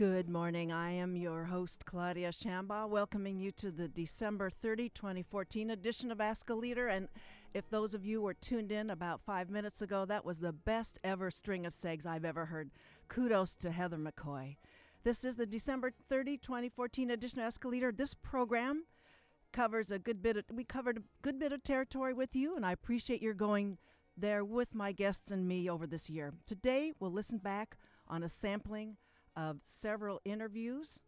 Good morning. I am your host, Claudia Shambaugh, welcoming you to the December 30, 2014 edition of Ask a Leader. And if those of you were tuned in about five minutes ago, that was the best ever string of segs I've ever heard. Kudos to Heather McCoy. This is the December 30, 2014 edition of Ask a Leader. This program covers a good bit of, we covered a good bit of territory with you, and I appreciate your going there with my guests and me over this year. Today, we'll listen back on a sampling of several interviews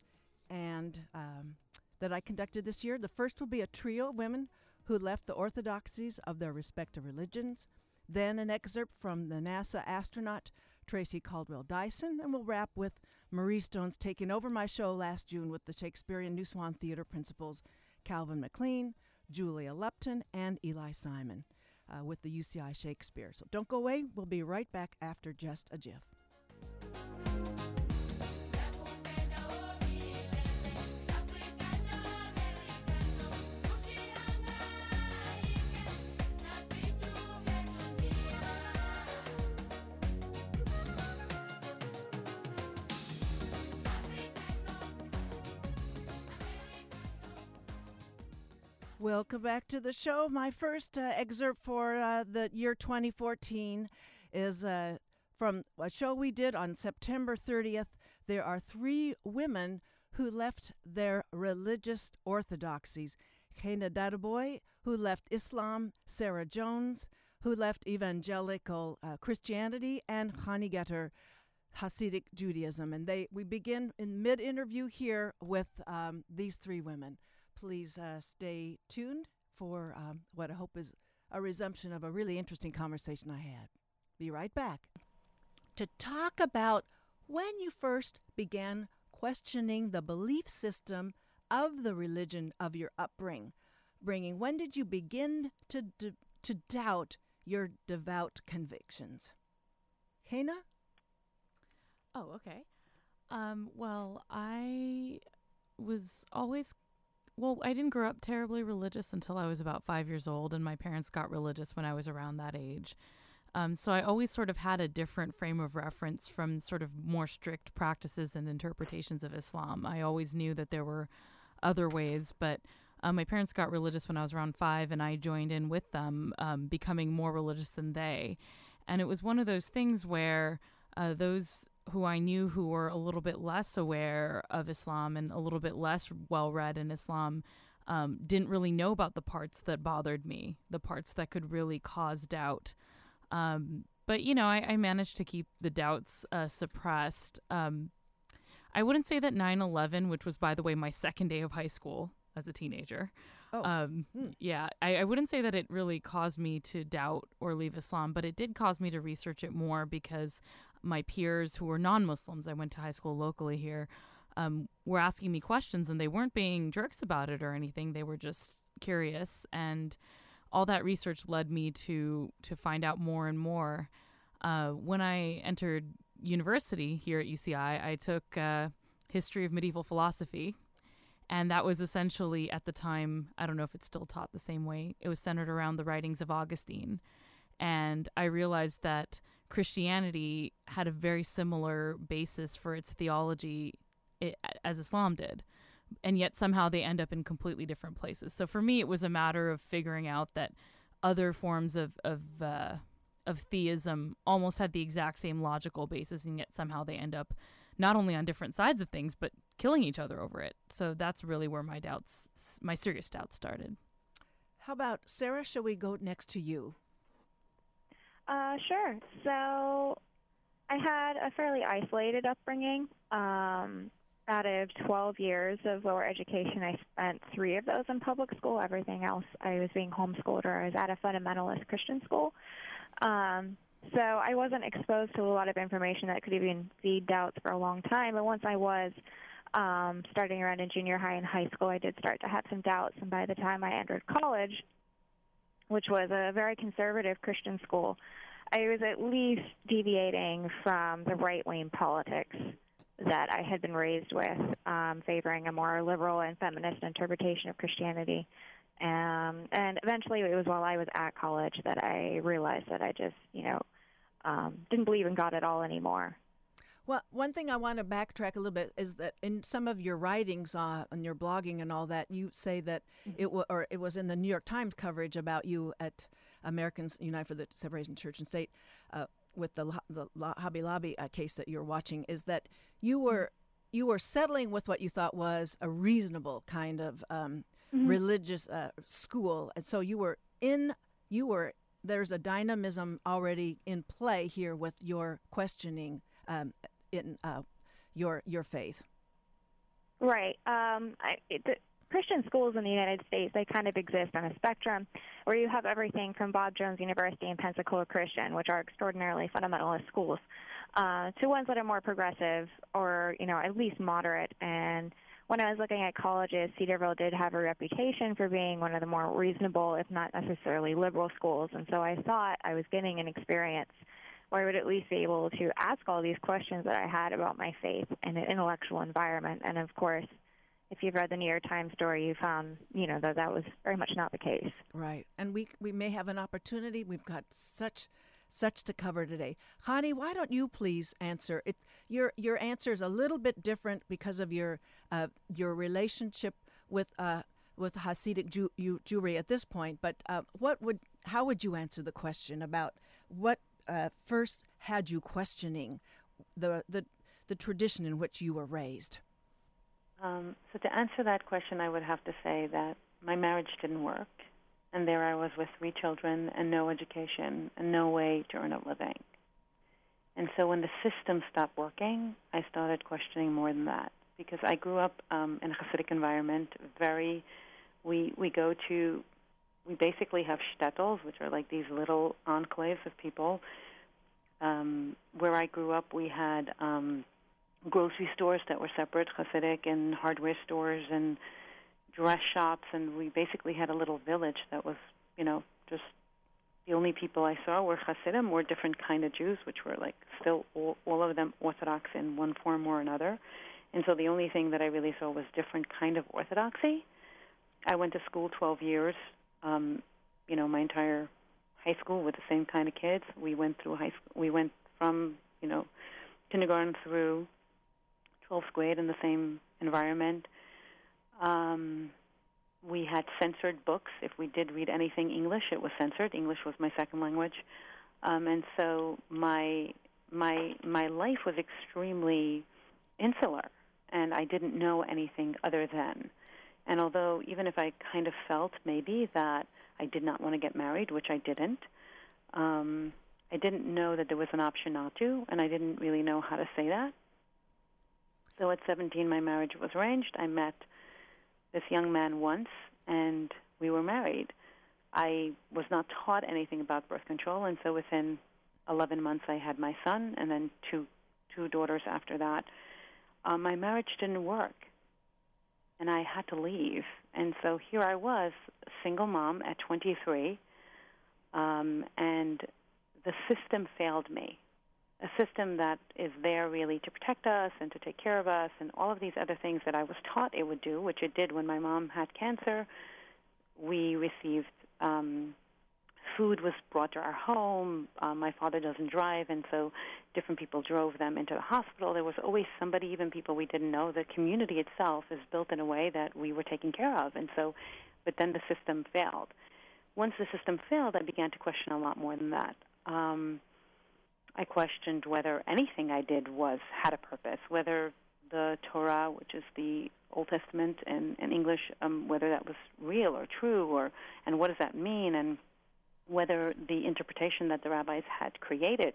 and um, that I conducted this year. The first will be a trio of women who left the orthodoxies of their respective religions. Then an excerpt from the NASA astronaut Tracy Caldwell Dyson, and we'll wrap with Marrie Stone's taking over my show last June with the Shakespearean New Swan Theater principals Calvin MacLean, Julia Lupton, and Eli Simon uh, with the UCI Shakespeare. So don't go away. We'll be right back after just a jiff. Welcome back to the show. My first uh, excerpt for uh, the year 2014 is uh, from a show we did on September 30th. There are three women who left their religious orthodoxies. Heina Daddbhoy, who left Islam, Sarah Jones, who left evangelical uh, Christianity, and Chani Getter, Hasidic Judaism. And they we begin in mid interview here with um, these three women please uh, stay tuned for um, what I hope is a resumption of a really interesting conversation I had. Be right back. To talk about when you first began questioning the belief system of the religion of your upbringing. Bringing. When did you begin to, to, to doubt your devout convictions? Heina? Oh, okay. Um, well, I was always well, I didn't grow up terribly religious until I was about five years old, and my parents got religious when I was around that age. Um, so I always sort of had a different frame of reference from sort of more strict practices and interpretations of Islam. I always knew that there were other ways, but um, my parents got religious when I was around five, and I joined in with them, um, becoming more religious than they. And it was one of those things where uh, those who I knew who were a little bit less aware of Islam and a little bit less well read in Islam um, didn't really know about the parts that bothered me, the parts that could really cause doubt. Um, but, you know, I, I, managed to keep the doubts uh, suppressed. Um, I wouldn't say that 9 11, which was, by the way, my second day of high school, as a teenager. Oh. Um, hmm. Yeah, I, I, wouldn't say that it really caused me to doubt or leave Islam, but it did cause me to research it more because my peers who were non Muslims, I went to high school locally here, um, were asking me questions and they weren't being jerks about it or anything. They were just curious. And all that research led me to, to find out more and more. Uh, when I entered university here at UCI, I took uh, history of medieval philosophy and that was essentially at the time, I don't know if it's still taught the same way, it was centered around the writings of Augustine. And I realized that Christianity had a very similar basis for its theology as Islam did. And yet somehow they end up in completely different places. So for me, it was a matter of figuring out that other forms of, of, uh, of theism almost had the exact same logical basis, and yet somehow they end up not only on different sides of things, but killing each other over it. So that's really where my doubts, my serious doubts started. How about Sarah? Shall we go next to you? Uh, sure. So I had a fairly isolated upbringing. Um, out of 12 years of lower education, I spent three of those in public school. Everything else, I was being homeschooled or I was at a fundamentalist Christian school. Um, so I wasn't exposed to a lot of information that could even feed doubts for a long time. But once I was um, starting around in junior high and high school, I did start to have some doubts. And by the time I entered college, which was a very conservative Christian school, I was at least deviating from the right wing politics that I had been raised with, um, favoring a more liberal and feminist interpretation of Christianity. Um, and eventually, it was while I was at college that I realized that I just, you know, um, didn't believe in God at all anymore. Well, one thing I want to backtrack a little bit is that in some of your writings uh, on your blogging and all that, you say that mm-hmm. it was, or it was in the New York Times coverage about you at Americans United for the Separation of Church and State uh, with the the Hobby Lobby uh, case that you're watching, is that you mm-hmm. were you were settling with what you thought was a reasonable kind of um, mm-hmm. religious uh, school, and so you were in you were there's a dynamism already in play here with your questioning um, in uh, your your faith. Right. Um, I, it, the Christian schools in the United States they kind of exist on a spectrum, where you have everything from Bob Jones University and Pensacola Christian, which are extraordinarily fundamentalist schools, uh, to ones that are more progressive or you know at least moderate and when I was looking at colleges, Cedarville did have a reputation for being one of the more reasonable, if not necessarily liberal schools. And so I thought I was getting an experience where I would at least be able to ask all these questions that I had about my faith in an intellectual environment. And of course, if you've read the New York Times story, you found, you know, that that was very much not the case. Right. And we we may have an opportunity. We've got such such to cover today. Chani, why don't you please answer? It, your your answer is a little bit different because of your uh, your relationship with uh, with Hasidic Jew, Jewry at this point. But uh, what would how would you answer the question about what uh, first had you questioning the the the tradition in which you were raised? Um, so to answer that question, I would have to say that my marriage didn't work and there I was with three children and no education and no way to earn a living. And so when the system stopped working, I started questioning more than that because I grew up um, in a Hasidic environment. Very, we we go to, we basically have shtetls, which are like these little enclaves of people. Um, where I grew up, we had um, grocery stores that were separate, Hasidic, and hardware stores and dress shops, and we basically had a little village that was, you know, just the only people I saw were Hasidim, or different kind of Jews, which were like still all, all of them Orthodox in one form or another. And so the only thing that I really saw was different kind of Orthodoxy. I went to school 12 years, um, you know, my entire high school with the same kind of kids. We went through high school. We went from, you know, kindergarten through 12th grade in the same environment. Um, we had censored books. If we did read anything English, it was censored. English was my second language, um, and so my my my life was extremely insular, and I didn't know anything other than. And although even if I kind of felt maybe that I did not want to get married, which I didn't, um, I didn't know that there was an option not to, and I didn't really know how to say that. So at 17, my marriage was arranged. I met this young man once, and we were married. I was not taught anything about birth control, and so within 11 months, I had my son, and then two two daughters after that. Um, my marriage didn't work, and I had to leave. And so here I was, single mom at 23, um, and the system failed me a system that is there really to protect us and to take care of us and all of these other things that I was taught it would do, which it did when my mom had cancer. We received um, food was brought to our home. Um, my father doesn't drive, and so different people drove them into the hospital. There was always somebody, even people we didn't know. The community itself is built in a way that we were taken care of, and so, but then the system failed. Once the system failed, I began to question a lot more than that. Um, I questioned whether anything I did was had a purpose, whether the Torah, which is the Old Testament in, in English, um, whether that was real or true, or and what does that mean, and whether the interpretation that the rabbis had created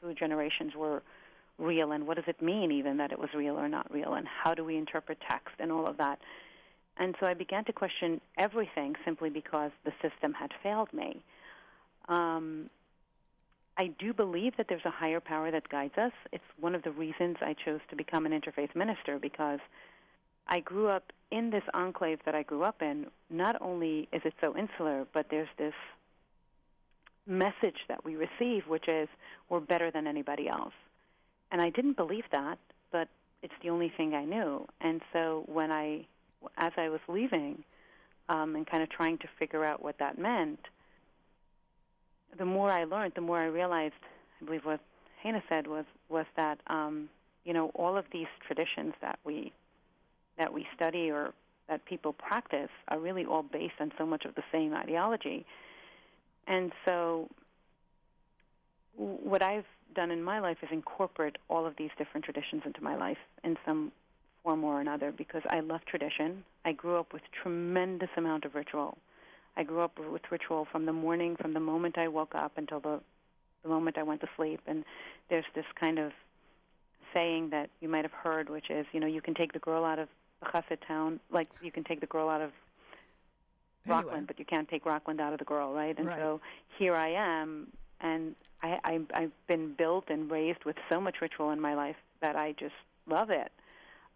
through generations were real, and what does it mean even that it was real or not real, and how do we interpret text and all of that. And so I began to question everything simply because the system had failed me. Um, I do believe that there's a higher power that guides us. It's one of the reasons I chose to become an interfaith minister because I grew up in this enclave that I grew up in. Not only is it so insular, but there's this message that we receive, which is we're better than anybody else. And I didn't believe that, but it's the only thing I knew. And so when I, as I was leaving, um, and kind of trying to figure out what that meant, the more I learned, the more I realized, I believe what Hannah said was was that um, you know all of these traditions that we that we study or that people practice are really all based on so much of the same ideology. And so, what I've done in my life is incorporate all of these different traditions into my life in some form or another because I love tradition. I grew up with tremendous amount of ritual. I grew up with ritual from the morning, from the moment I woke up until the the moment I went to sleep. And there's this kind of saying that you might have heard, which is, you know, you can take the girl out of chassid town, like you can take the girl out of Anyway. Rockland, but you can't take Rockland out of the girl, right? And Right. so here I am, and I, I I've been built and raised with so much ritual in my life that I just love it.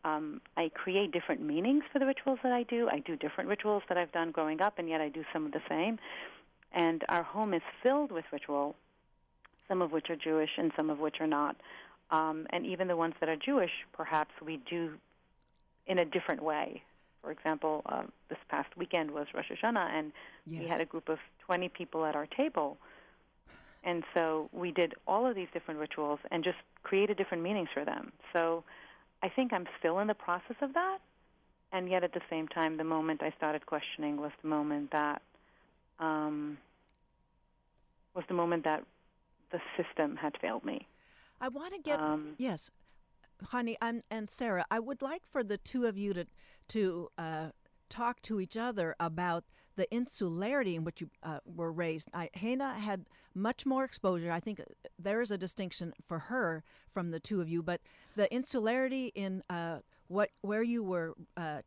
Um, I create different meanings for the rituals that I do. I do different rituals that I've done growing up, and yet I do some of the same. And our home is filled with ritual, some of which are Jewish and some of which are not. Um, and even the ones that are Jewish, perhaps we do in a different way. For example, uh, this past weekend was Rosh Hashanah, and Yes. we had a group of 20 people at our table. And so we did all of these different rituals and just created different meanings for them. So I think I'm still in the process of that. And yet at the same time, the moment I started questioning was the moment that um, was the moment that the system had failed me. I want to get Um, yes, Chani, and and Sarah. I would like for the two of you to to uh, talk to each other about the insularity in which you uh, were raised. I, Hannah had much more exposure. I think uh, there is a distinction for her from the two of you, but the insularity in uh, what where you were uh,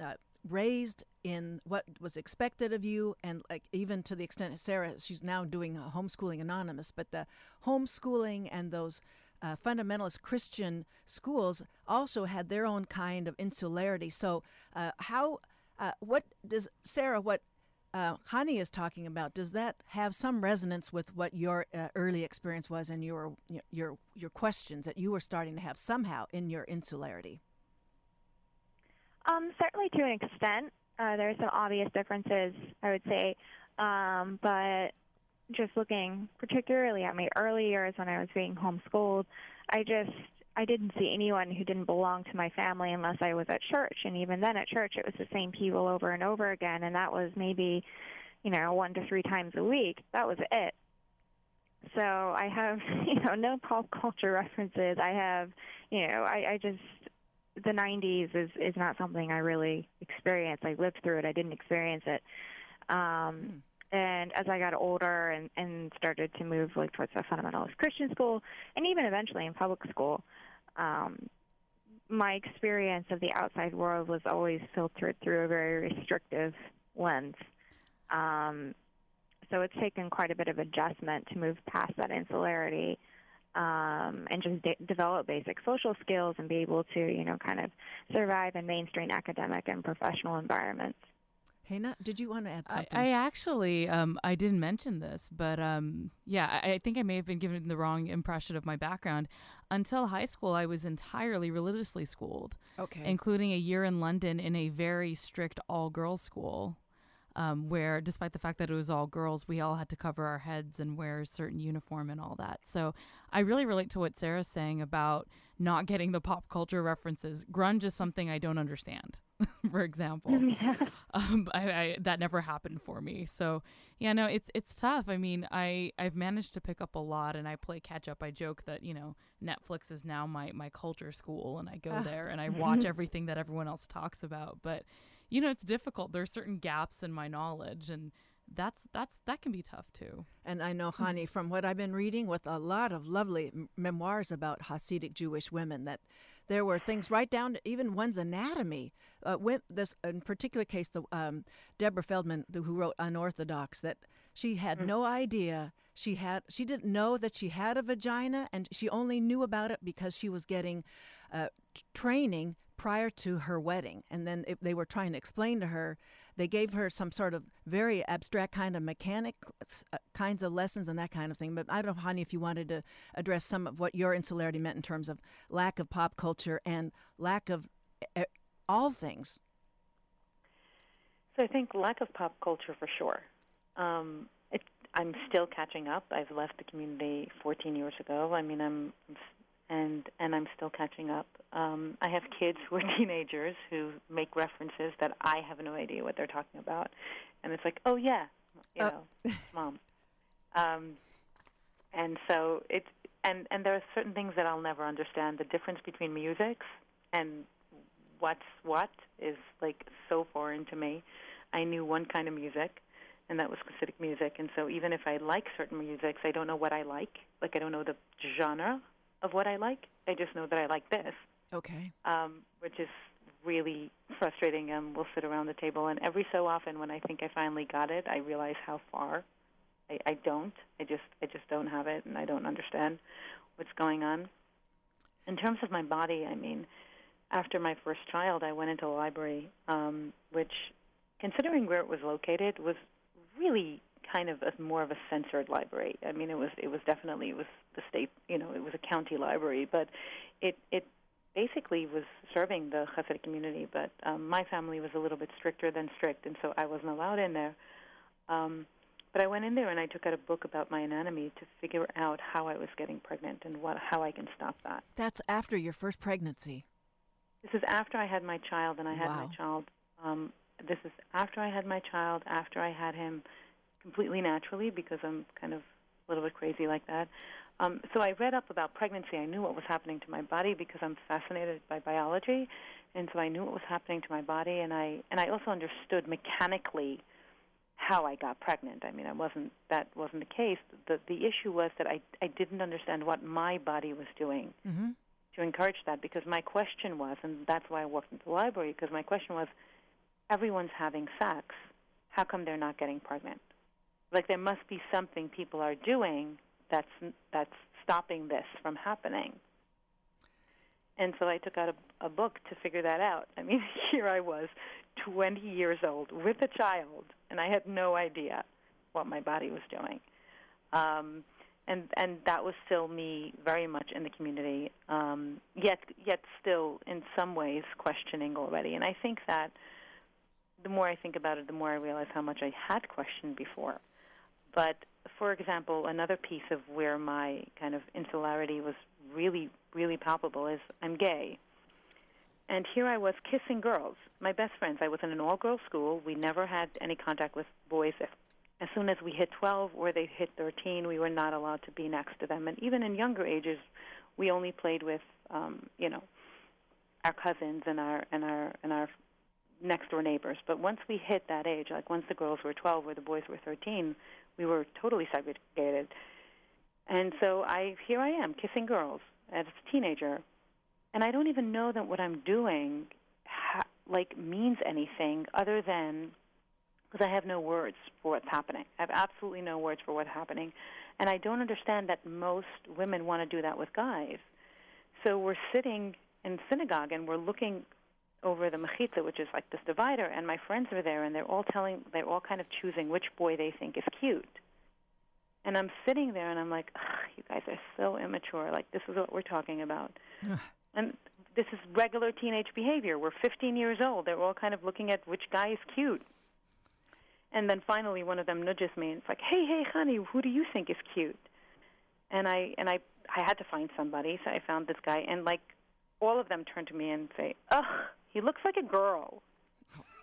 uh, raised in what was expected of you, and like even to the extent Sarah, she's now doing homeschooling anonymous, but the homeschooling and those uh, fundamentalist Christian schools also had their own kind of insularity. So, uh, how, uh, what does Sarah, what uh, Chani is talking about, does that have some resonance with what your uh, early experience was and your your your questions that you were starting to have somehow in your insularity? Um, certainly to an extent. Uh, there are some obvious differences, I would say. Um, but just looking particularly at my early years when I was being homeschooled, I just I didn't see anyone who didn't belong to my family unless I was at church, and even then at church it was the same people over and over again, and that was maybe, you know, one to three times a week. That was it. So I have, you know, no pop culture references. I have, you know, I, I just the 90s is is not something I really experienced. I lived through it. I didn't experience it. Um, and as I got older and and started to move like towards a fundamentalist Christian school, and even eventually in public school, um, my experience of the outside world was always filtered through a very restrictive lens. Um, so it's taken quite a bit of adjustment to move past that insularity um, and just de- develop basic social skills and be able to, you know, kind of survive in mainstream academic and professional environments. Hannah, did you want to add I, something? I actually, um, I didn't mention this, but um, yeah, I, I think I may have been given the wrong impression of my background. Until high school, I was entirely religiously schooled, okay. including a year in London in a very strict all girls school. Um, where, despite the fact that it was all girls, we all had to cover our heads and wear a certain uniform and all that. So, I really relate to what Sarah's saying about not getting the pop culture references. Grunge is something I don't understand, for example mm-hmm. um, I, I that never happened for me. So yeah, no, it's it's tough. I mean, I I've managed to pick up a lot, and I play catch up. I joke that you know Netflix is now my my culture school, and I go there and I mm-hmm. watch everything that everyone else talks about. But you know, it's difficult. There's certain gaps in my knowledge, and that's that's that can be tough too. And I know, mm-hmm. Chani, from what I've been reading with a lot of lovely m- memoirs about Hasidic Jewish women, that there were things right down to even one's anatomy. Uh, when, this, in particular case, the um, Deborah Feldman, the, who wrote Unorthodox, that she had no idea she had she didn't know that she had a vagina, and she only knew about it because she was getting uh, t- training prior to her wedding. And then if they were trying to explain to her, they gave her some sort of very abstract kind of mechanic uh, kinds of lessons and that kind of thing. But I don't know, Chani, if you wanted to address some of what your insularity meant in terms of lack of pop culture and lack of uh, all things. So I think lack of pop culture for sure. Um, it, I'm still catching up. I've left the community 14 years ago. I mean, I'm and and I'm still catching up. Um, I have kids who are teenagers who make references that I have no idea what they're talking about, and it's like, oh yeah, you Oh. know, mom. Um, and so it's and and there are certain things that I'll never understand. The difference between musics and what's what is like so foreign to me. I knew one kind of music, and that was Hasidic music. And so even if I like certain musics, I don't know what I like. Like I don't know the genre of what I like. I just know that I like this, Okay. um, which is really frustrating. And we'll sit around the table, and every so often, when I think I finally got it, I realize how far I, I don't. I just I just don't have it, and I don't understand what's going on. In terms of my body, I mean, after my first child, I went into a library, um, which, considering where it was located, was really kind of a, more of a censored library. I mean, it was it was definitely it was the state, you know, it was a county library, but it it basically was serving the Hasidic community. But um, my family was a little bit stricter than strict, and so I wasn't allowed in there. Um, but I went in there and I took out a book about my anatomy to figure out how I was getting pregnant and what how I can stop that. That's after your first pregnancy. This is after I had my child, and I had Wow. my child. Um, this is after I had my child, after I had him completely naturally, because I'm kind of a little bit crazy like that. Um, so I read up about pregnancy. I knew what was happening to my body because I'm fascinated by biology, and so I knew what was happening to my body, and I and I also understood mechanically how I got pregnant. I mean, I wasn't that wasn't the case. The the issue was that I I didn't understand what my body was doing Mm-hmm. to encourage that because my question was, and that's why I walked into the library, because my question was, everyone's having sex. How come they're not getting pregnant? Like there must be something people are doing that's that's stopping this from happening. And so I took out a, a book to figure that out. I mean, here I was, 20 years old with a child, and I had no idea what my body was doing. Um, and and that was still me very much in the community, um, yet yet still in some ways questioning already. And I think that the more I think about it, the more I realize how much I had questioned before. But for example, another piece of where my kind of insularity was really really palpable is I'm gay. And here I was kissing girls, my best friends. I was in an all-girls school. We never had any contact with boys as soon as we hit 12 or they hit 13, we were not allowed to be next to them. And even in younger ages, we only played with, um, you know, our cousins and our and our and our next door neighbors. But once we hit that age, like once the girls were 12 or the boys were 13, we were totally segregated. And so I here I am kissing girls as a teenager, and I don't even know that what I'm doing ha- like means anything other than because I have no words for what's happening. I have absolutely no words for what's happening. And I don't understand that most women want to do that with guys. So we're sitting in synagogue and we're looking over the mechitza, which is like this divider, and my friends are there and they're all telling, they're all kind of choosing which boy they think is cute. And I'm sitting there and I'm like, Ugh, you guys are so immature. Like, this is what we're talking about. And this is regular teenage behavior. We're 15 years old. They're all kind of looking at which guy is cute. And then finally, one of them nudges me and it's like, "Hey, hey, Chani, who do you think is cute?" And I and I I had to find somebody, so I found this guy, and like all of them turn to me and say, "Ugh, he looks like a girl."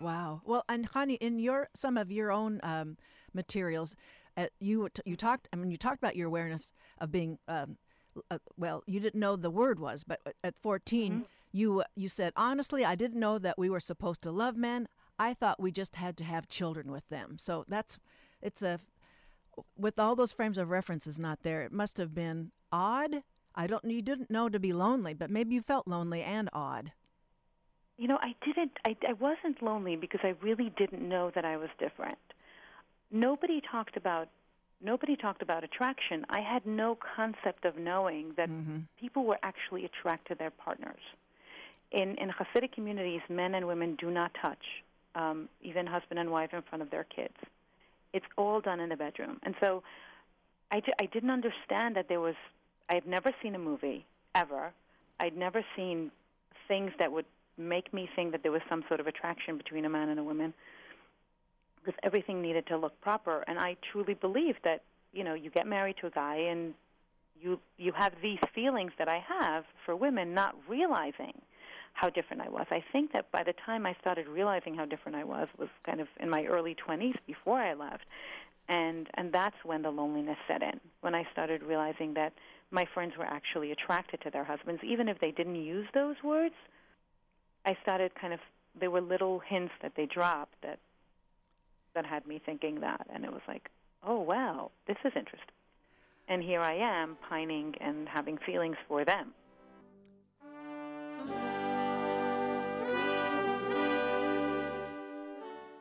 Wow. Well, and Chani, in your some of your own um, materials, uh, you you talked. I mean, you talked about your awareness of being. Um, uh, well, you didn't know the word was, but at 14, you you said honestly, I didn't know that we were supposed to love men. I thought we just had to have children with them. So that's it's a with all those frames of references not there. It must have been odd. I don't. You didn't know to be lonely, but maybe you felt lonely and odd. You know, I didn't. I, I wasn't lonely because I really didn't know that I was different. Nobody talked about. Nobody talked about attraction. I had no concept of knowing that Mm-hmm. people were actually attracted to their partners. In in Hasidic communities, men and women do not touch, um, even husband and wife in front of their kids. It's all done in the bedroom, and so I, I didn't understand that there was. I had never seen a movie ever. I'd never seen things that would make me think that there was some sort of attraction between a man and a woman. because everything needed to look proper. And I truly believed that you know you get married to a guy and you you have these feelings that I have for women, not realizing how different I was. I think that by the time I started realizing how different I was was kind of in my early 20s before I left. And and that's when the loneliness set in. When I started realizing that my friends were actually attracted to their husbands even if they didn't use those words. I started kind of there were little hints that they dropped that that had me thinking that and it was like, "Oh, wow, this is interesting." And here I am pining and having feelings for them.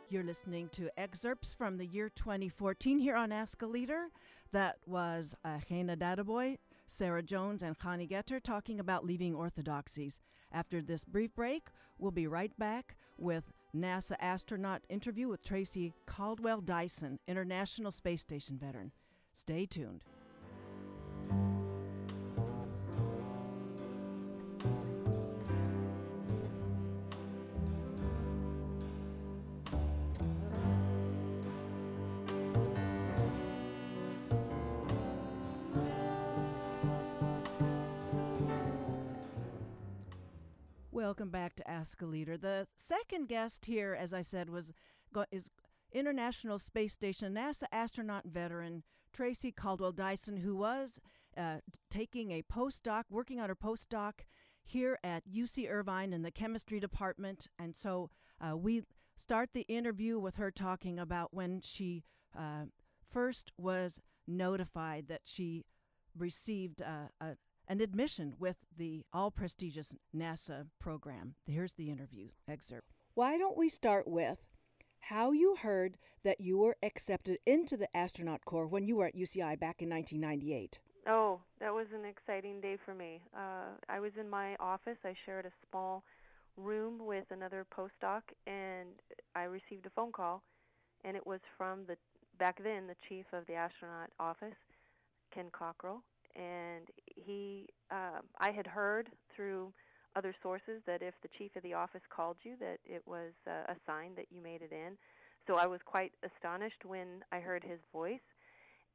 You're listening to excerpts from the year 2014 here on Ask a Leader. That was uh, Heina Daddbhoy, Sarah Jones, and Chani Getter talking about leaving orthodoxies. After this brief break, we'll be right back with NASA astronaut interview with Tracy Caldwell Dyson, International Space Station veteran. Stay tuned. The second guest here, as I said, was is International Space Station NASA astronaut veteran Tracy Caldwell Dyson, who was uh, taking a postdoc, working on her postdoc here at UC Irvine in the chemistry department. And so uh, we start the interview with her talking about when she uh, first was notified that she received uh, a, an admission with the all prestigious NASA program. Here's the interview excerpt. Why don't we start with how you heard that you were accepted into the astronaut corps when you were at UCI back in 1998? Oh, that was an exciting day for me. Uh, I was in my office. I shared a small room with another postdoc, and I received a phone call, and it was from the back then the chief of the astronaut office, Ken Cockrell, and he uh, I had heard through other sources that if the chief of the office called you that it was uh, a sign that you made it in. So I was quite astonished when I heard his voice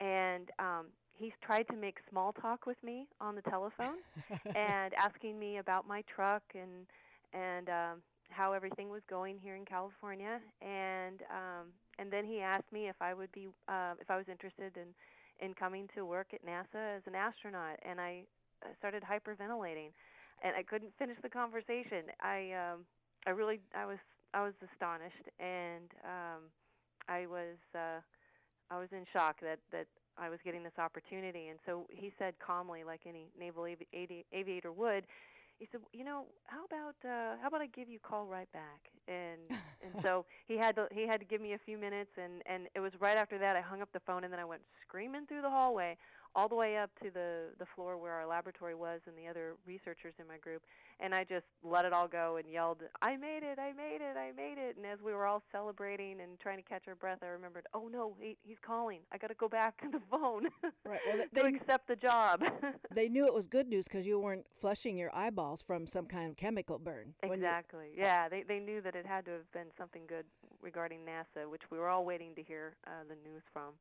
and um he's tried to make small talk with me on the telephone and asking me about my truck and and um how everything was going here in California and um and then he asked me if I would be uh if I was interested in in coming to work at NASA as an astronaut, and I started hyperventilating, and I couldn't finish the conversation. I um, I really I was I was astonished, and um, I was uh, I was in shock that that I was getting this opportunity. And so he said calmly, like any naval avi- avi- aviator would, he said, "You know, how about uh, how about I give you a call right back?" And and so he had to he had to give me a few minutes, and and it was right after that I hung up the phone, and then I went screaming through the hallway all the way up to the the floor where our laboratory was and the other researchers in my group and I just let it all go and yelled I made it I made it I made it. And as we were all celebrating and trying to catch our breath I remembered oh no he, he's calling. I got to go back to the phone right well they, to accept the job. they knew it was good news because you weren't flushing your eyeballs from some kind of chemical burn exactly you, yeah they they knew that it had to have been something good regarding NASA which we were all waiting to hear uh, the news from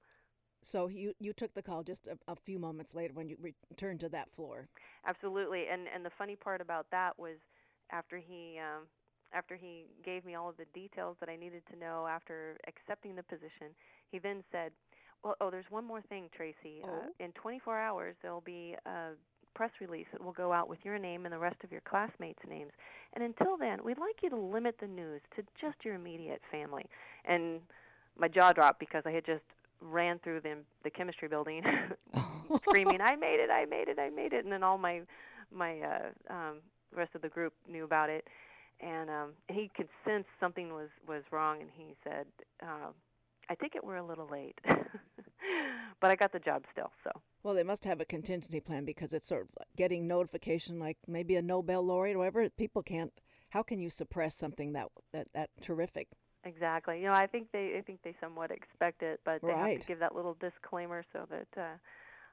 so you you took the call just a, a, few moments later when you returned to that floor. Absolutely, and and the funny part about that was after he um, after he gave me all of the details that I needed to know after accepting the position, he then said, "Well, oh, there's one more thing, Tracy. Oh? Uh, in 24 hours, there'll be a press release that will go out with your name and the rest of your classmates' names. And until then, we'd like you to limit the news to just your immediate family." And my jaw dropped because I had just ran through the the chemistry building screaming i made it i made it i made it and then all my my uh um rest of the group knew about it. And um he could sense something was was wrong and he said uh, i think it we're a little late. But i got the job still so. Well they must have a contingency plan because it's sort of getting notification like maybe a nobel laureate or whatever. People can't how can you suppress something that that that terrific Exactly. You know, I think they I think they somewhat expect it, but they right. have to give that little disclaimer so that uh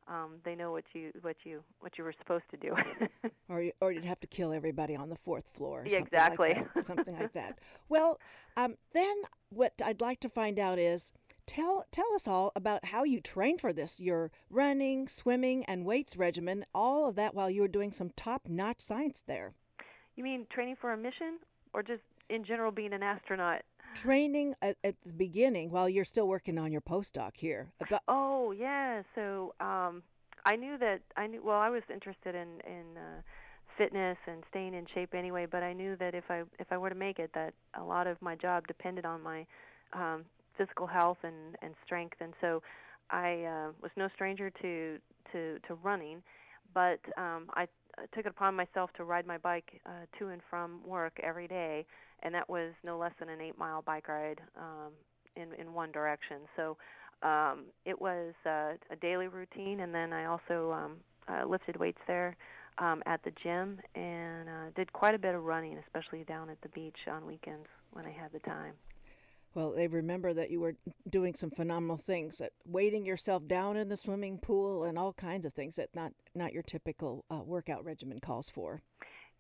um, they know what you what you what you were supposed to do. or you, or you'd have to kill everybody on the fourth floor. yeah, something exactly. Like that, something like that. Well, um, then what I'd like to find out is tell tell us all about how you train for this. Your running, swimming, and weights regimen. All of that while you were doing some top-notch science there. You mean training for a mission, or just in general being an astronaut? Training at, at the beginning while you're still working on your postdoc here. About, Oh yeah. So um, I knew that I knew. Well, I was interested in in uh, fitness and staying in shape anyway. But I knew that if I if I were to make it, that a lot of my job depended on my um, physical health and and strength. And so I uh, was no stranger to to to running, but um, I took it upon myself to ride my bike uh, to and from work every day, and that was no less than an eight mile bike ride um, in in one direction. So um, it was uh, a daily routine, and then I also um, uh, lifted weights there um, at the gym and uh, did quite a bit of running, especially down at the beach on weekends when I had the time. Well, they remember that you were doing some phenomenal things, that weighting yourself down in the swimming pool and all kinds of things that not not your typical uh, workout regimen calls for.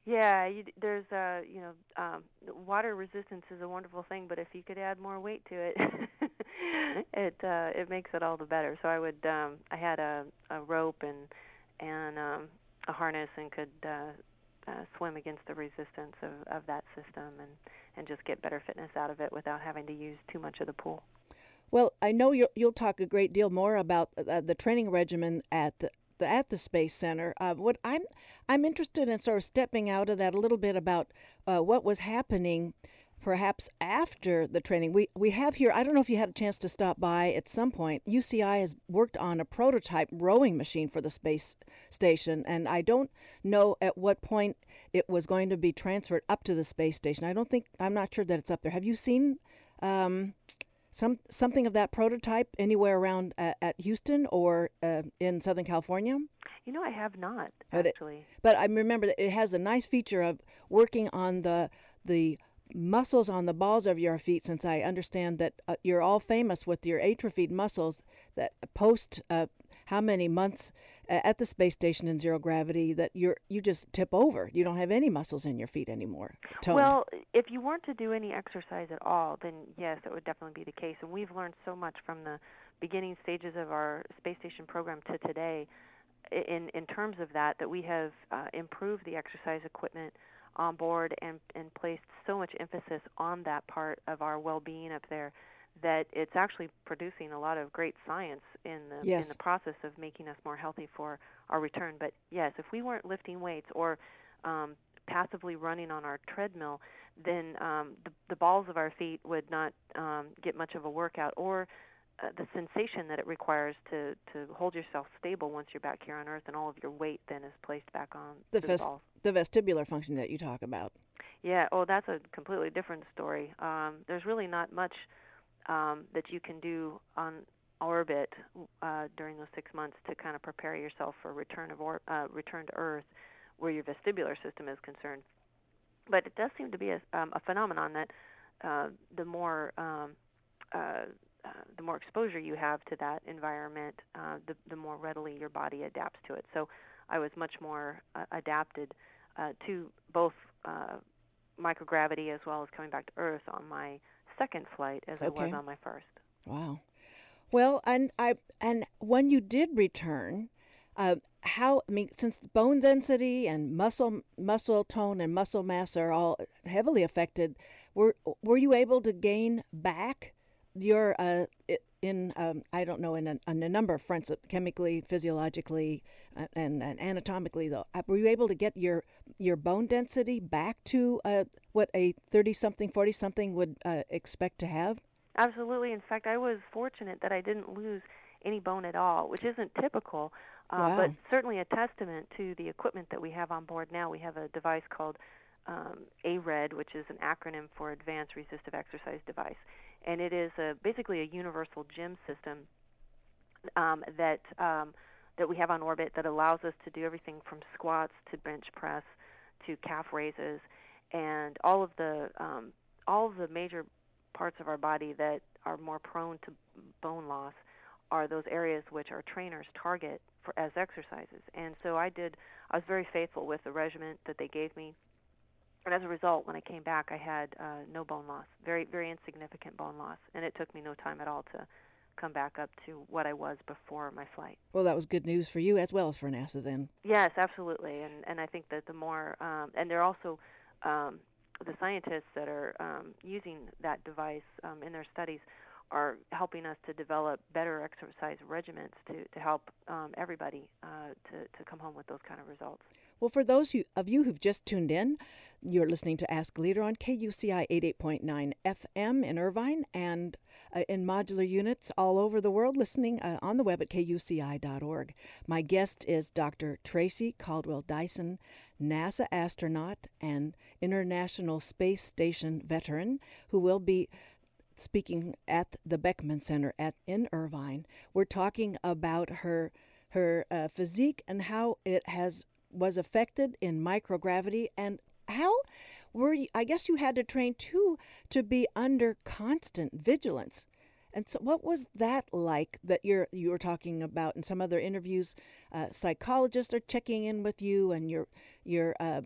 Yeah, you, there's uh, you know, um, water resistance is a wonderful thing, but if you could add more weight to it, it uh, it makes it all the better. So I would um, I had a, a rope and and um, a harness and could uh, uh, swim against the resistance of, of that system and and just get better fitness out of it without having to use too much of the pool. Well, I know you'll, you'll talk a great deal more about uh, the training regimen at the, the at the Space Center. Uh, what I'm I'm interested in sort of stepping out of that a little bit about uh, what was happening, perhaps after the training. We we have here. I don't know if you had a chance to stop by at some point. UCI has worked on a prototype rowing machine for the space station, and I don't know at what point it was going to be transferred up to the space station. I don't think I'm not sure that it's up there. Have you seen? Um, some something of that prototype anywhere around uh, at Houston or uh, in Southern California. You know, I have not But it- actually. But I remember that it has a nice feature of working on the the muscles on the balls of your feet. Since I understand that uh, you're all famous with your atrophied muscles that post uh, how many months uh, at the space station in zero gravity that you're you just tip over. You don't have any muscles in your feet anymore. Well, if you weren't to do any exercise at all, then yes, it would definitely be the case. And we've learned so much from the beginning stages of our space station program to today, in in terms of that, that we have uh, improved the exercise equipment on board and and placed so much emphasis on that part of our well-being up there that it's actually producing a lot of great science in the Yes. in the process of making us more healthy for our return. But yes, if we weren't lifting weights or um, passively running on our treadmill, then um, the, the balls of our feet would not um, get much of a workout, or uh, the sensation that it requires to to hold yourself stable once you're back here on Earth, and all of your weight then is placed back on The the balls. the vestibular function that you talk about. Yeah. Oh, that's a completely different story. Um, there's really not much um, that you can do on orbit uh, during those six months to kind of prepare yourself for return of or, uh, return to Earth, where your vestibular system is concerned. But it does seem to be a, um, a phenomenon that uh, the more um, uh, uh, the more exposure you have to that environment, uh, the, the more readily your body adapts to it. So I was much more uh, adapted uh, to both uh, microgravity as well as coming back to Earth on my second flight as I was on my first. Wow. Well, and I and when you did return, how I mean, since bone density and muscle muscle tone and muscle mass are all heavily affected, were were you able to gain back your uh, in um, I don't know in a, on a number of fronts, uh, chemically, physiologically, uh, and, and anatomically though, uh, were you able to get your your bone density back to uh, what a thirty something, forty something would uh, expect to have? Absolutely. In fact, I was fortunate that I didn't lose any bone at all, which isn't typical, Wow. but certainly a testament to the equipment that we have on board now. We have a device called um, ARED, which is an acronym for Advanced Resistive Exercise Device, and it is a, basically a universal gym system um, that um, that we have on orbit that allows us to do everything from squats to bench press to calf raises, and all of the um, all of the major parts of our body that are more prone to bone loss are those areas which our trainers target for as exercises. And so I did. I was very faithful with the regimen that they gave me, and as a result, when I came back, I had uh, no bone loss, very very insignificant bone loss, and it took me no time at all to come back up to what I was before my flight. Well, that was good news for you as well as for NASA then. Yes, absolutely, and and I think that the more um, and they're also um, the scientists that are um, using that device um, in their studies are helping us to develop better exercise regimens to, to help um, everybody uh, to, to come home with those kind of results. Well, for those of you who've just tuned in, you're listening to Ask Leader on KUCI 88.9 FM in Irvine and uh, in modular units all over the world, listening uh, on the web at kuci.org. My guest is Dr. Tracy Caldwell Dyson, NASA astronaut and International Space Station veteran, who will be speaking at the Beckman Center at in Irvine. We're talking about her her uh, physique and how it has was affected in microgravity and how were you, I guess you had to train too to be under constant vigilance. And so, what was that like that you're you were talking about in some other interviews? Uh, psychologists are checking in with you, and your your uh,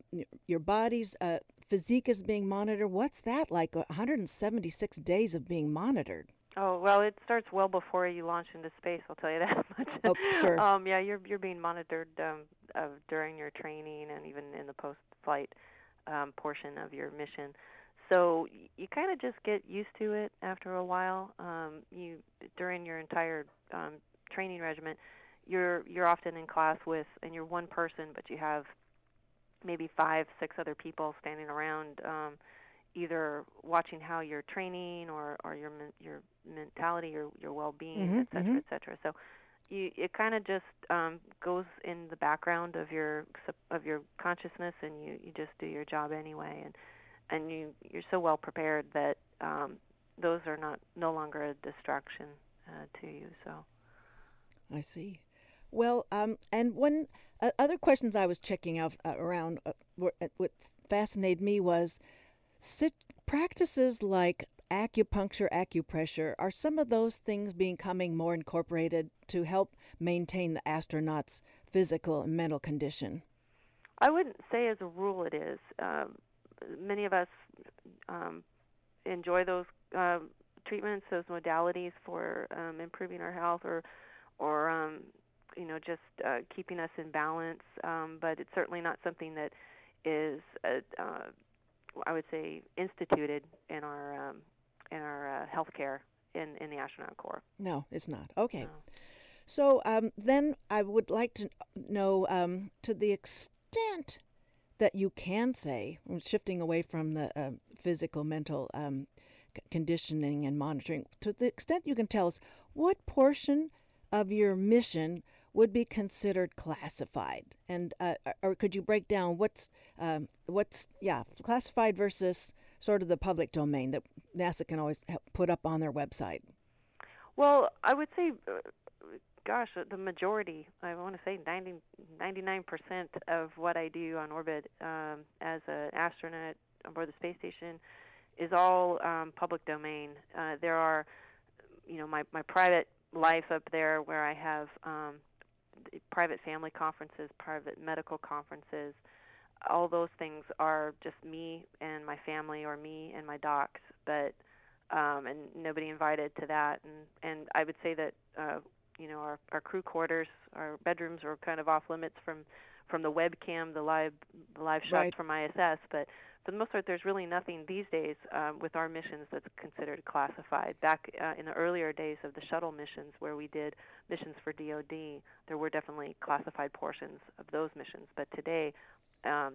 your body's uh, physique is being monitored. What's that like? 176 days of being monitored. Oh well, it starts well before you launch into space. I'll tell you that much. Oh, sure. um, yeah, you're you're being monitored um, of during your training and even in the post-flight um, portion of your mission. So you kind of just get used to it after a while. Um, you during your entire um, training regiment, you're you're often in class with, and you're one person, but you have maybe five, six other people standing around, um, either watching how you're training or or your your mentality, your your well-being, mm-hmm, et cetera, mm-hmm. et cetera. So you it kind of just um, goes in the background of your of your consciousness, and you you just do your job anyway, and and you you're so well prepared that um, those are not no longer a distraction uh, to you. So I see. Well, um, and one uh, other questions I was checking out uh, around uh, were, uh, what fascinated me was sit practices like acupuncture, acupressure. Are some of those things becoming more incorporated to help maintain the astronaut's physical and mental condition? I wouldn't say as a rule it is. Um, many of us um, enjoy those uh, treatments, those modalities for um, improving our health or or um, you know just uh, keeping us in balance. Um, but it's certainly not something that is, uh, uh, I would say, instituted in our um, in our uh, healthcare in in the astronaut corps. No, it's not. Okay. No. So um, then I would like to know um, to the extent that you can say, shifting away from the uh, physical, mental um, c- conditioning and monitoring, to the extent you can tell us what portion of your mission would be considered classified, and uh, or could you break down what's um, what's yeah classified versus sort of the public domain that NASA can always put up on their website? Well, I would say, uh, gosh, the majority, I want to say 90, 99% of what I do on orbit um, as an astronaut aboard the space station is all um, public domain. Uh, there are, you know, my, my private life up there where I have um, private family conferences, private medical conferences. All those things are just me and my family, or me and my docs, but um, and nobody invited to that. And and I would say that uh, you know our our crew quarters, our bedrooms are kind of off limits from from the webcam, the live the live shots Right. from ISS, but for the most part, there's really nothing these days um, with our missions that's considered classified. Back uh, in the earlier days of the shuttle missions, where we did missions for DoD, there were definitely classified portions of those missions. But today, um,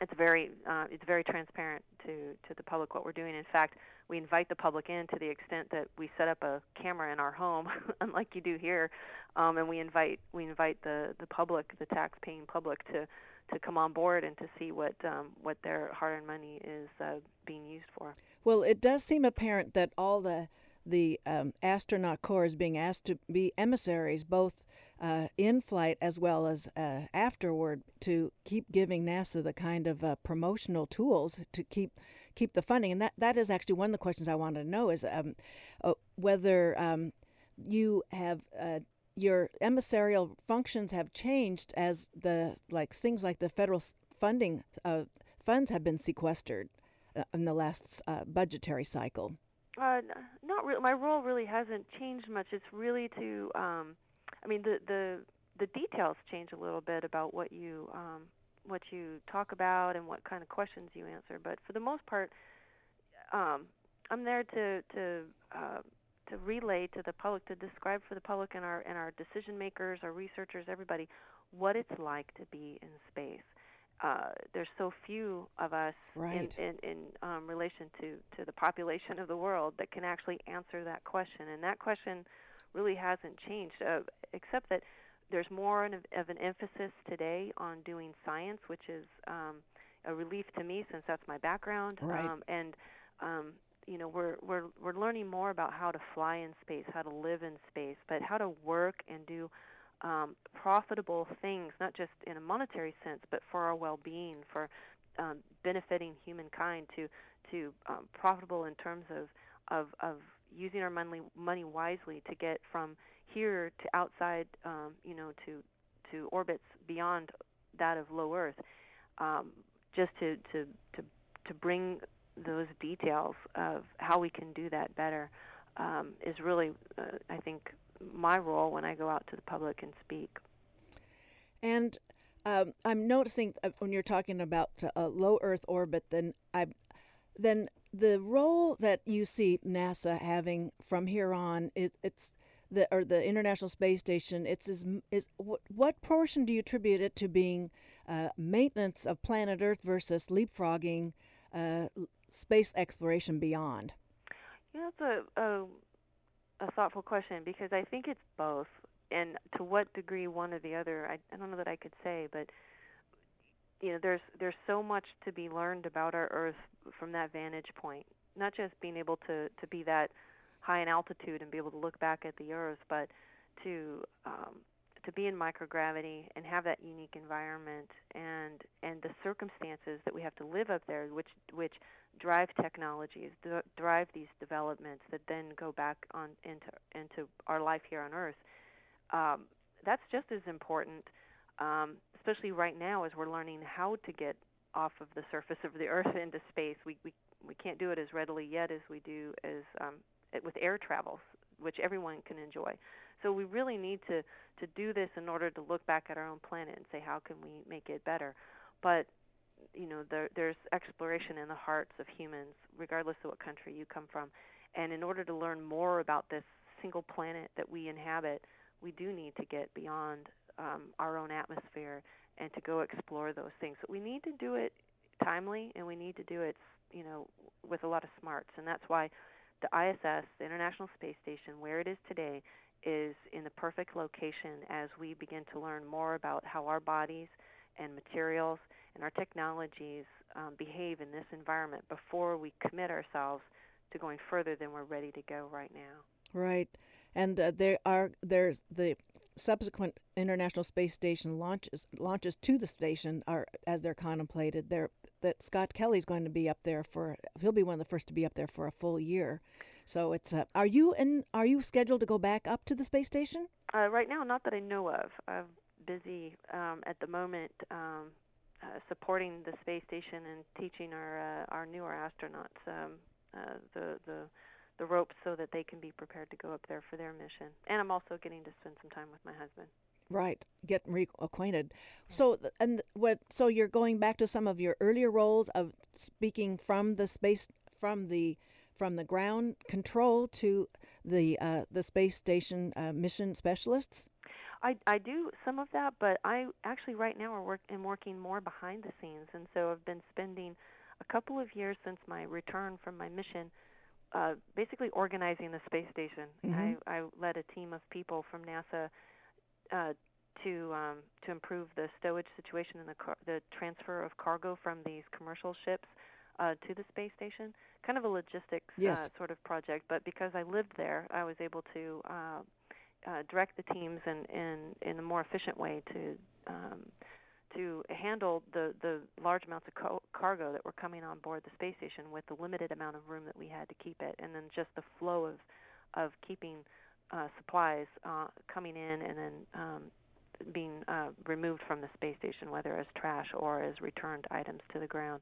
it's very uh, it's very transparent to to the public what we're doing. In fact, we invite the public in to the extent that we set up a camera in our home, unlike you do here, um, and we invite we invite the the public, the tax-paying public, to to come on board and to see what um, what their hard-earned money is uh, being used for. Well, it does seem apparent that all the the um, astronaut corps is being asked to be emissaries, both uh, in flight as well as uh, afterward, to keep giving NASA the kind of uh, promotional tools to keep keep the funding. And that, that is actually one of the questions I wanted to know is um, uh, whether um, you have uh, your emissarial functions have changed as the like things like the federal funding uh, funds have been sequestered uh, in the last uh, budgetary cycle. Uh, not really. My role really hasn't changed much. It's really to, um, I mean, the the the details change a little bit about what you um, what you talk about and what kind of questions you answer. But for the most part, um, I'm there to to uh, to relay to the public, to describe for the public and our and our decision makers, our researchers, everybody, what it's like to be in space uh, there's so few of us right. in, in, in um, relation to, to the population of the world that can actually answer that question. And that question really hasn't changed, uh, except that there's more of an emphasis today on doing science, which is um, a relief to me since that's my background. Right. Um, and um, you know, we're we're we're learning more about how to fly in space, how to live in space, but how to work and do um, profitable things, not just in a monetary sense, but for our well-being, for um, benefiting humankind, to to um, profitable in terms of of of using our money money wisely to get from here to outside, um, you know, to to orbits beyond that of low Earth, um, just to to to to bring those details of how we can do that better um, is really, uh, I think, my role when I go out to the public and speak. And um, I'm noticing uh, when you're talking about a low Earth orbit, then I, then the role that you see NASA having from here on is it's the or the International Space Station. It's is is what, what portion do you attribute it to being uh, maintenance of planet Earth versus leapfrogging uh, space exploration beyond? Yeah, that's a, a a thoughtful question because I think it's both. And to what degree one or the other, I, I don't know that I could say, but you know, there's there's so much to be learned about our Earth from that vantage point. Not just being able to to be that high in altitude and be able to look back at the Earth, but to um, to be in microgravity and have that unique environment and and the circumstances that we have to live up there, which which drive technologies, drive these developments that then go back on into into our life here on Earth. Um, that's just as important, um, especially right now as we're learning how to get off of the surface of the Earth into space. We we we can't do it as readily yet as we do as um, with air travel, which everyone can enjoy. So we really need to to do this in order to look back at our own planet and say how can we make it better. But you know there, there's exploration in the hearts of humans, regardless of what country you come from. And in order to learn more about this single planet that we inhabit, we do need to get beyond um, our own atmosphere and to go explore those things. But we need to do it timely, and we need to do it, you know, with a lot of smarts. And that's why the ISS, the International Space Station, where it is today, is in the perfect location as we begin to learn more about how our bodies and materials and our technologies um, behave in this environment before we commit ourselves to going further than we're ready to go right now. Right, and uh, there are there's the subsequent International Space Station launches launches to the station are as they're contemplated. There that Scott Kelly's going to be up there for he'll be one of the first to be up there for a full year. So it's uh, are you in are you scheduled to go back up to the space station? Uh, right now, not that I know of. I'm busy um, at the moment um, uh, supporting the space station and teaching our uh, our newer astronauts um, uh, the the the ropes so that they can be prepared to go up there for their mission. And I'm also getting to spend some time with my husband. Right, get reacquainted. So and what? So you're going back to some of your earlier roles of speaking from the space from the from the ground control to the uh, the space station uh, mission specialists. I, I do some of that, but I actually right now are work, am working more behind the scenes, and so I've been spending a couple of years since my return from my mission, uh, basically organizing the space station. Mm-hmm. I, I led a team of people from NASA uh, to um, to improve the stowage situation and the car- the transfer of cargo from these commercial ships uh, to the space station. Kind of a logistics yes. uh, sort of project, but because I lived there, I was able to uh, uh, direct the teams in, in in a more efficient way to um, to handle the the large amounts of co- cargo that were coming on board the space station with the limited amount of room that we had to keep it, and then just the flow of of keeping uh, supplies uh, coming in and then um, being uh, removed from the space station, whether as trash or as returned items to the ground.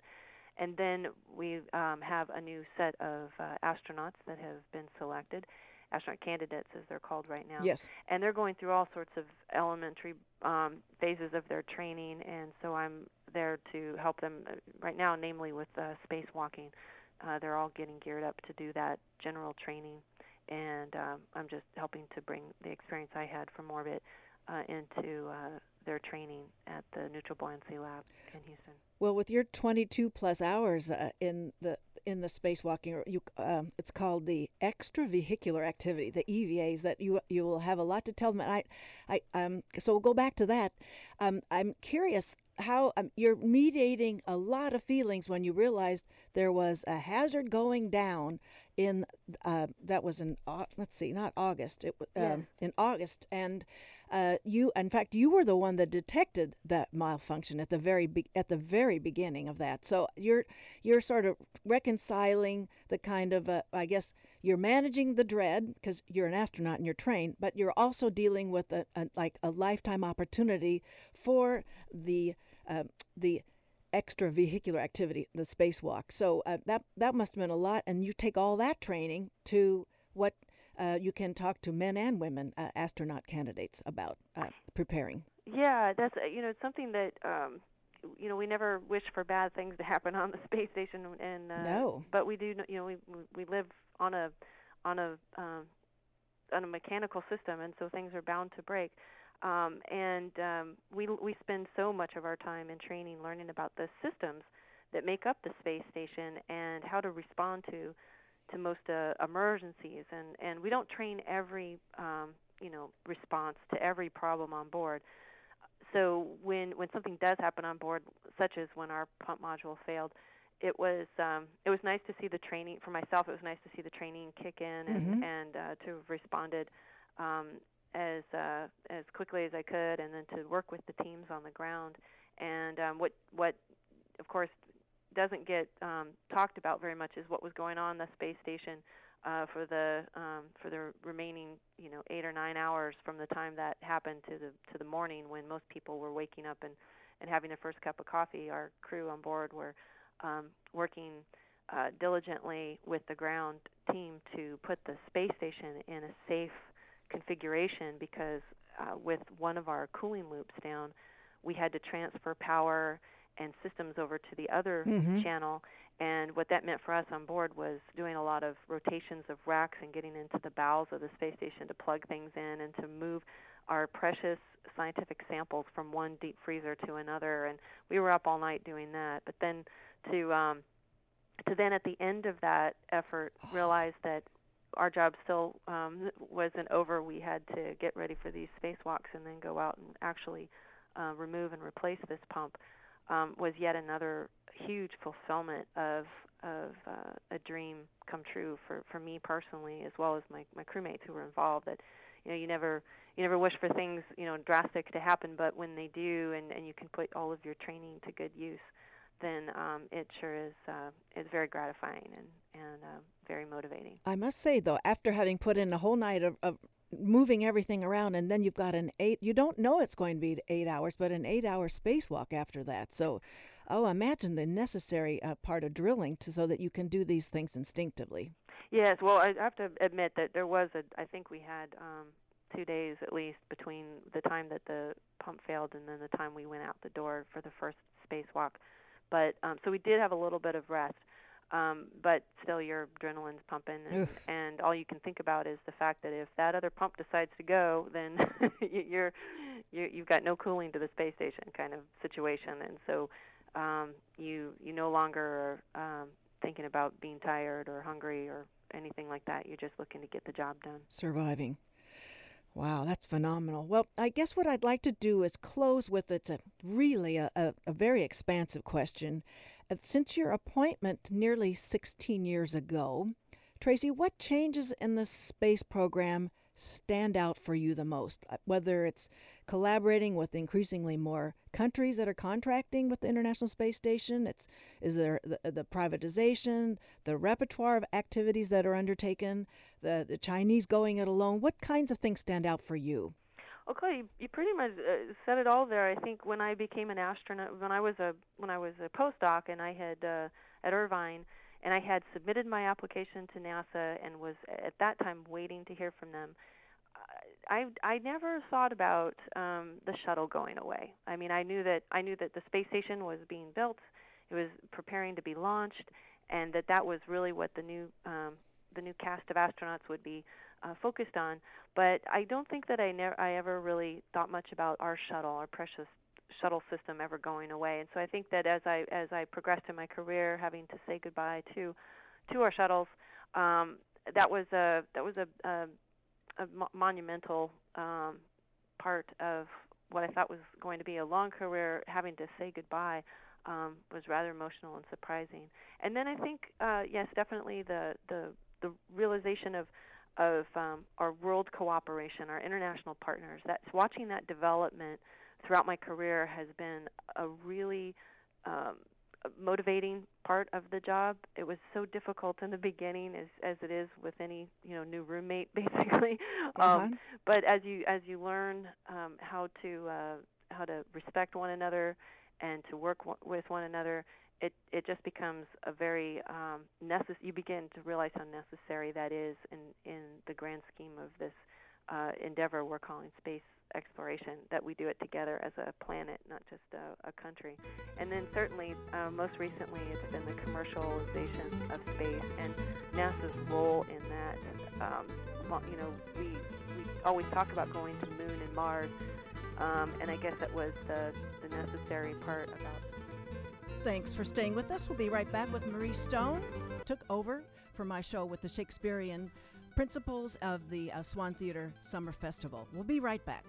And then we um, have a new set of uh, astronauts that have been selected, astronaut candidates as they're called right now. Yes. And they're going through all sorts of elementary um, phases of their training, and so I'm there to help them uh, right now, namely with uh, spacewalking. Uh, they're all getting geared up to do that general training, and um, I'm just helping to bring the experience I had from orbit uh, into uh, their training at the Neutral Buoyancy Lab in Houston. Well, with your 22 plus hours uh, in the in the spacewalking, you um, it's called the extravehicular activity, the EVAs. That you you will have a lot to tell them. And I, I um. So we'll go back to that. Um, I'm curious how um, you're mediating a lot of feelings when you realized there was a hazard going down in uh, that was in uh, let's see, not August. It was um, Yes. in August and uh, you in fact you were the one that detected that malfunction at the very be- at the very beginning of that. So you're you're sort of reconciling the kind of uh, i guess you're managing the dread because you're an astronaut and you're trained but you're also dealing with a, a like a lifetime opportunity for the uh, the extravehicular activity the spacewalk. So uh, that that must have been a lot and you take all that training to what uh, you can talk to men and women uh, astronaut candidates about uh, preparing. Yeah, that's uh, you know it's something that um, you know we never wish for bad things to happen on the space station, and uh, No. but we do. You know, we we live on a on a um, on a mechanical system, and so things are bound to break. Um, and um, we we spend so much of our time in training learning about the systems that make up the space station and how to respond to to most uh, emergencies. And and we don't train every um, you know response to every problem on board. So when when something does happen on board, such as when our pump module failed, it was um, it was nice to see the training for myself. It was nice to see the training kick in and Mhm. and uh, to have responded um, as uh, as quickly as I could, and then to work with the teams on the ground. And um, what what of course doesn't get um, talked about very much is what was going on the space station uh, for the um, for the remaining you know eight or nine hours from the time that happened to the to the morning when most people were waking up and and having their first cup of coffee. Our crew on board were um, working uh, diligently with the ground team to put the space station in a safe configuration because uh, with one of our cooling loops down, we had to transfer power and systems over to the other Mhm. channel. And what that meant for us on board was doing a lot of rotations of racks and getting into the bowels of the space station to plug things in and to move our precious scientific samples from one deep freezer to another. And we were up all night doing that. But then to um, to then at the end of that effort realize that our job still um, wasn't over. We had to get ready for these spacewalks and then go out and actually uh, remove and replace this pump. Um, was yet another huge fulfillment of of uh, a dream come true for for me personally, as well as my my crewmates who were involved. That you know you never you never wish for things you know drastic to happen, but when they do, and and you can put all of your training to good use, then um, it sure is uh, is very gratifying and and uh, very motivating. I must say though, after having put in a whole night of, of moving everything around, and then you've got an eight, you don't know it's going to be eight hours, but an eight-hour spacewalk after that. So, oh, imagine the necessary uh, part of drilling to so that you can do these things instinctively. Yes, well, I have to admit that there was a. I think we had um, two days at least between the time that the pump failed and then the time we went out the door for the first spacewalk. But um, so we did have a little bit of rest, um, but still your adrenaline's pumping, and, and all you can think about is the fact that if that other pump decides to go, then you- you're you, you've got no cooling to the space station kind of situation, and so um, you you no longer are um, thinking about being tired or hungry or anything like that. You're just looking to get the job done. Surviving. Wow, that's phenomenal. Well, I guess what I'd like to do is close with it's a really a, a, a very expansive question. Uh, Since your appointment nearly 16 years ago, Tracy, what changes in the space program stand out for you the most? Uh, whether it's collaborating with increasingly more countries that are contracting with the International Space Station, it's is there the, the privatization, the repertoire of activities that are undertaken, the the Chinese going it alone. What kinds of things stand out for you? Okay, you, you pretty much uh, said it all there. I think when I became an astronaut, when I was a when I was a postdoc, and I had uh, at Irvine, and I had submitted my application to NASA, and was at that time waiting to hear from them. I I never thought about um, the shuttle going away. I mean, I knew that I knew that the space station was being built, it was preparing to be launched, and that that was really what the new um, the new cast of astronauts would be uh, focused on. But I don't think that I never I ever really thought much about our shuttle, our precious shuttle system ever going away. And so I think that as I as I progressed in my career, having to say goodbye to to our shuttles, um, that was a that was a, a, a mo- monumental um, part of what I thought was going to be a long career. Having to say goodbye um, was rather emotional and surprising. And then I think uh, yes, definitely the the the realization of of um, our world cooperation, our international partners. That's watching that development throughout my career has been a really um, motivating part of the job. It was so difficult in the beginning, as as it is with any you know new roommate, basically. Uh-huh. Um, but as you as you learn um, how to uh, how to respect one another and to work w- with one another, it it just becomes a very um, necess- You begin to realize how necessary that is in in the grand scheme of this uh, endeavor we're calling space exploration. That we do it together as a planet, not just a, a country. And then certainly, uh, most recently, it's been the commercialization of space and NASA's role in that. Um, you know, we we always talk about going to the Moon and Mars, um, and I guess that was the the necessary part about Thanks for staying with us. We'll be right back with Marrie Stone. Took over for my show with the Shakespearean principals of the uh, Swan Theater Summer Festival. We'll be right back.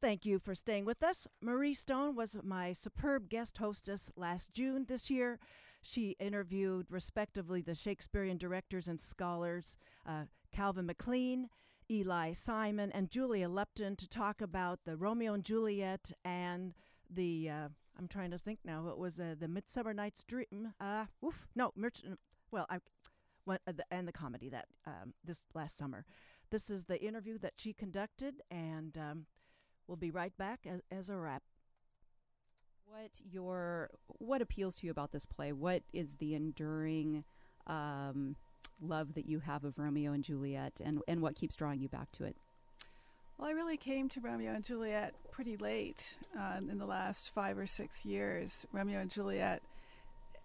Thank you for staying with us. Marrie Stone was my superb guest hostess last June this year. She interviewed, respectively, the Shakespearean directors and scholars uh, Calvin MacLean, Eli Simon, and Julia Lupton to talk about the Romeo and Juliet and the. Uh, I'm trying to think now. It was uh, the Midsummer Night's Dream. Uh, oof, no, Merchant. Well, I, what, uh, the, and the comedy that um, this last summer. This is the interview that she conducted, and um, we'll be right back as, as a wrap. What your what appeals to you about this play? What is the enduring um, love that you have of Romeo and Juliet, and and what keeps drawing you back to it? Well, I really came to Romeo and Juliet pretty late uh, in the last five or six years. Romeo and Juliet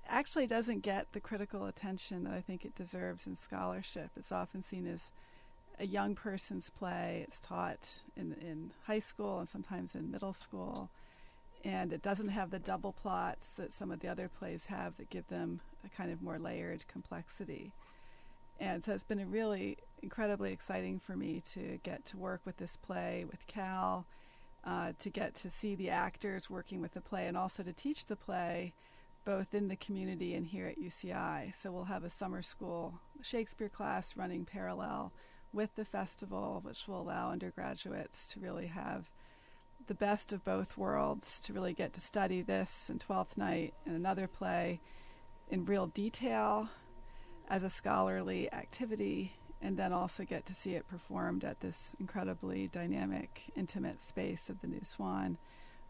actually doesn't get the critical attention that I think it deserves in scholarship. It's often seen as a young person's play. It's taught in, in high school and sometimes in middle school. And it doesn't have the double plots that some of the other plays have that give them a kind of more layered complexity. And so it's been a really incredibly exciting for me to get to work with this play with Cal, uh, to get to see the actors working with the play, and also to teach the play both in the community and here at UCI. So we'll have a summer school Shakespeare class running parallel with the festival, which will allow undergraduates to really have the best of both worlds, to really get to study this and Twelfth Night and another play in real detail as a scholarly activity and then also get to see it performed at this incredibly dynamic, intimate space of the New Swan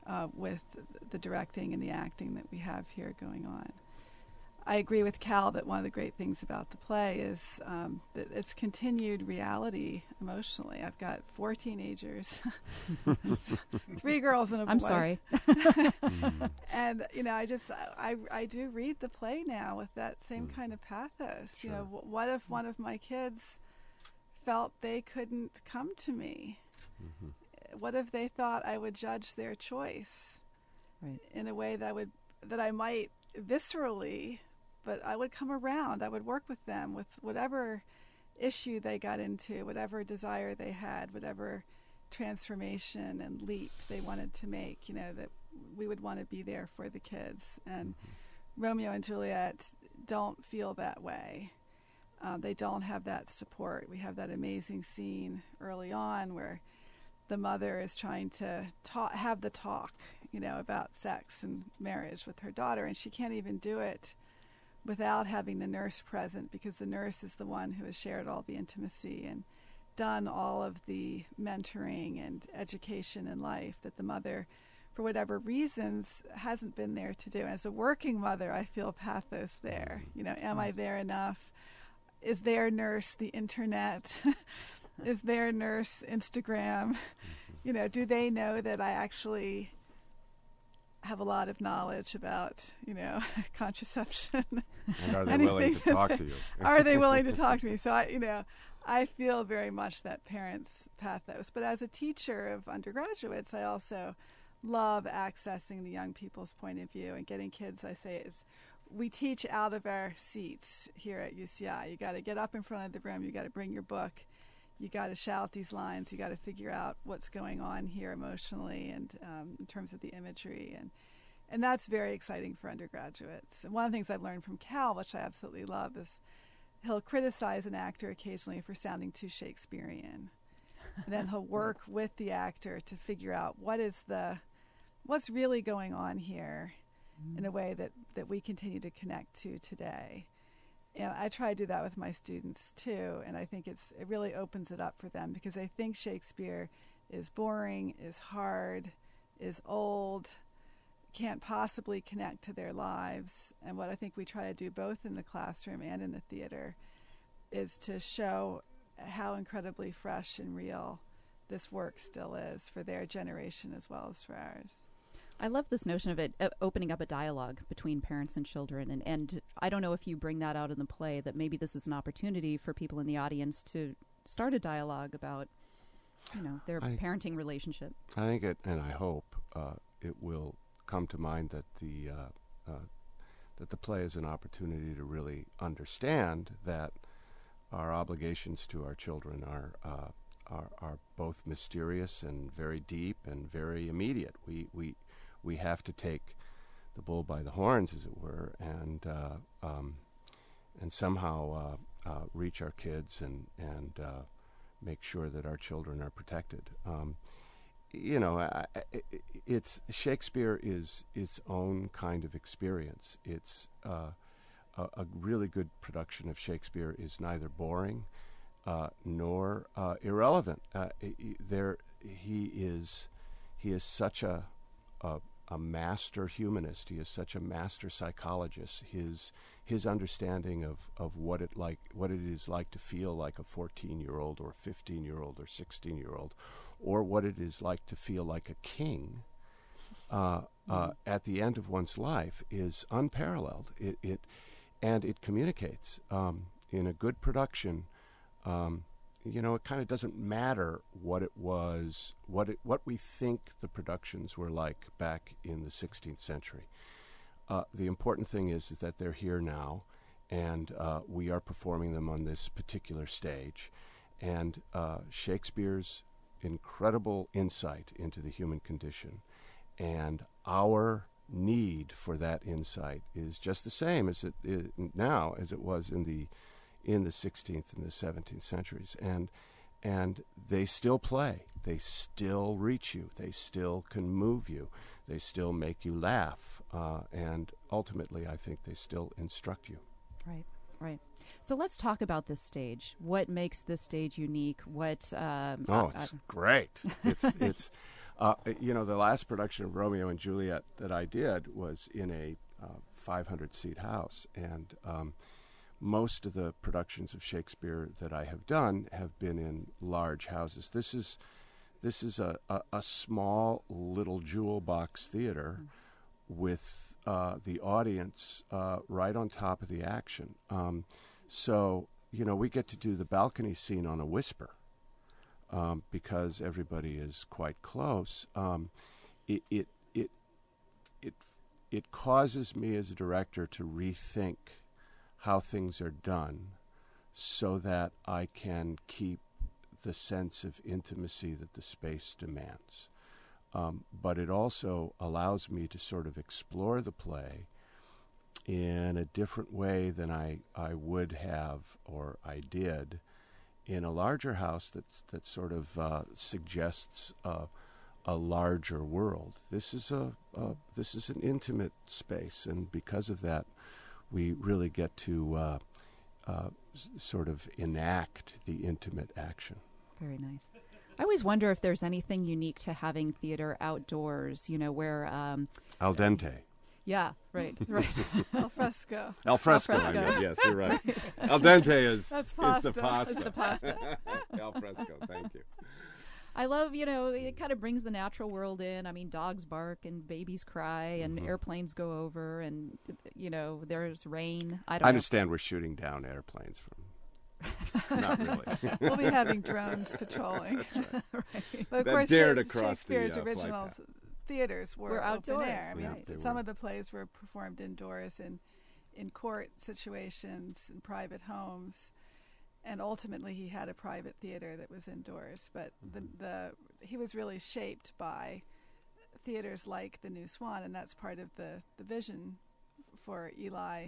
uh, with the directing and the acting that we have here going on. I agree with Cal that one of the great things about the play is um, that it's continued reality emotionally. I've got four teenagers, three girls and a boy. I'm sorry. and you know, I just I I do read the play now with that same mm. kind of pathos. Sure. You know, w- what if one of my kids felt they couldn't come to me? Mm-hmm. What if they thought I would judge their choice right. in a way that would that I might viscerally but I would come around. I would work with them with whatever issue they got into, whatever desire they had, whatever transformation and leap they wanted to make, you know, that we would want to be there for the kids. And mm-hmm. Romeo and Juliet don't feel that way. Uh, they don't have that support. We have that amazing scene early on where the mother is trying to talk, have the talk, you know, about sex and marriage with her daughter, and she can't even do it without having the nurse present because the nurse is the one who has shared all the intimacy and done all of the mentoring and education in life that the mother for whatever reasons hasn't been there to do. As a working mother i feel pathos there. Mm-hmm. You know am i there enough? Is their nurse the internet? Is their nurse instagram? Mm-hmm. You know do they know that i actually have a lot of knowledge about, you know, contraception. And are they willing to talk to you? are they willing to talk to me? So I, you know, I feel very much that parents' pathos. But as a teacher of undergraduates, I also love accessing the young people's point of view and getting kids. I say is we teach out of our seats here at UCI. You got to get up in front of the room. You got to bring your book. You got to shout these lines. You got to figure out what's going on here emotionally and um, in terms of the imagery and and that's very exciting for undergraduates. And one of the things I've learned from Cal, which I absolutely love, is he'll criticize an actor occasionally for sounding too Shakespearean. and then he'll work with the actor to figure out what is the what's really going on here mm-hmm. in a way that, that we continue to connect to today. And I try to do that with my students too, and I think it's it really opens it up for them because they think Shakespeare is boring, is hard, is old, can't possibly connect to their lives. And what I think we try to do both in the classroom and in the theater is to show how incredibly fresh and real this work still is for their generation as well as for ours. I love this notion of it uh, opening up a dialogue between parents and children, and and I don't know if you bring that out in the play that maybe this is an opportunity for people in the audience to start a dialogue about, you know, their I, parenting relationship. I think it, and I hope uh, it will come to mind that the uh, uh, that the play is an opportunity to really understand that our obligations to our children are uh, are, are both mysterious and very deep and very immediate. We we we have to take the bull by the horns, as it were, and uh, um, and somehow uh, uh, reach our kids and and make sure that our children are protected. Um, you know, it's Shakespeare is its own kind of experience. It's uh, a, a, really good production of Shakespeare is neither boring uh, nor uh, irrelevant. Uh, there, he is he is such a, a, a master humanist. He is such a master psychologist. His his understanding of, of what it like what it is like to feel like a 14 year old or 15 year old or 16 year old or what it is like to feel like a king uh, uh, mm-hmm. at the end of one's life is unparalleled. It, it and it communicates um, in a good production. Um, you know, it kind of doesn't matter what it was, what it, what we think the productions were like back in the 16th century. Uh, the important thing is, is that they're here now, and uh, we are performing them on this particular stage. And uh, Shakespeare's incredible insight into the human condition. And our need for that insight is just the same as it now as it was in the in the 16th and the 17th centuries and and they still play they still reach you they still can move you they still make you laugh uh, and ultimately i think they still instruct you right right so let's talk about this stage. What makes this stage unique? What? Um, oh, uh, it's uh, great. It's it's. Uh, you know, the last production of Romeo and Juliet that I did was in a 500 seat house, and um, most of the productions of Shakespeare that I have done have been in large houses. This is this is a, a, a small little jewel box theater mm-hmm. with uh, the audience uh, right on top of the action. Um, so, you know, we get to do the balcony scene on a whisper um, because everybody is quite close. Um, it, it, it, it, it causes me as a director to rethink how things are done so that I can keep the sense of intimacy that the space demands. Um, but it also allows me to sort of explore the play in a different way than I, I would have or I did in a larger house that's, that sort of uh, suggests a larger world. This is a, a, this is an intimate space, and because of that, we really get to uh, uh s- sort of enact the intimate action. Very nice. I always wonder if there's anything unique to having theater outdoors, you know, where, um, Al dente. yeah, right, right. Al fresco. Al fresco, I fresco. mean, yes, you're right. Al dente is, That's is the pasta. It's the pasta. Al fresco, thank you. I love, you know, it kind of brings the natural world in. I mean, dogs bark and babies cry and Mhm. airplanes go over and, you know, there's rain. I I don't know. understand we're shooting down airplanes from. Not really. We'll be having drones patrolling. That's right. But of That course, dared Sha- to cross the, Shakespeare's uh, original theaters were, Were open outdoors, air. I mean, Yeah, some were. of the plays were performed indoors in in court situations in private homes, and ultimately he had a private theater that was indoors. But Mm-hmm. the the he was really shaped by theaters like the New Swan, and that's part of the the vision for Eli.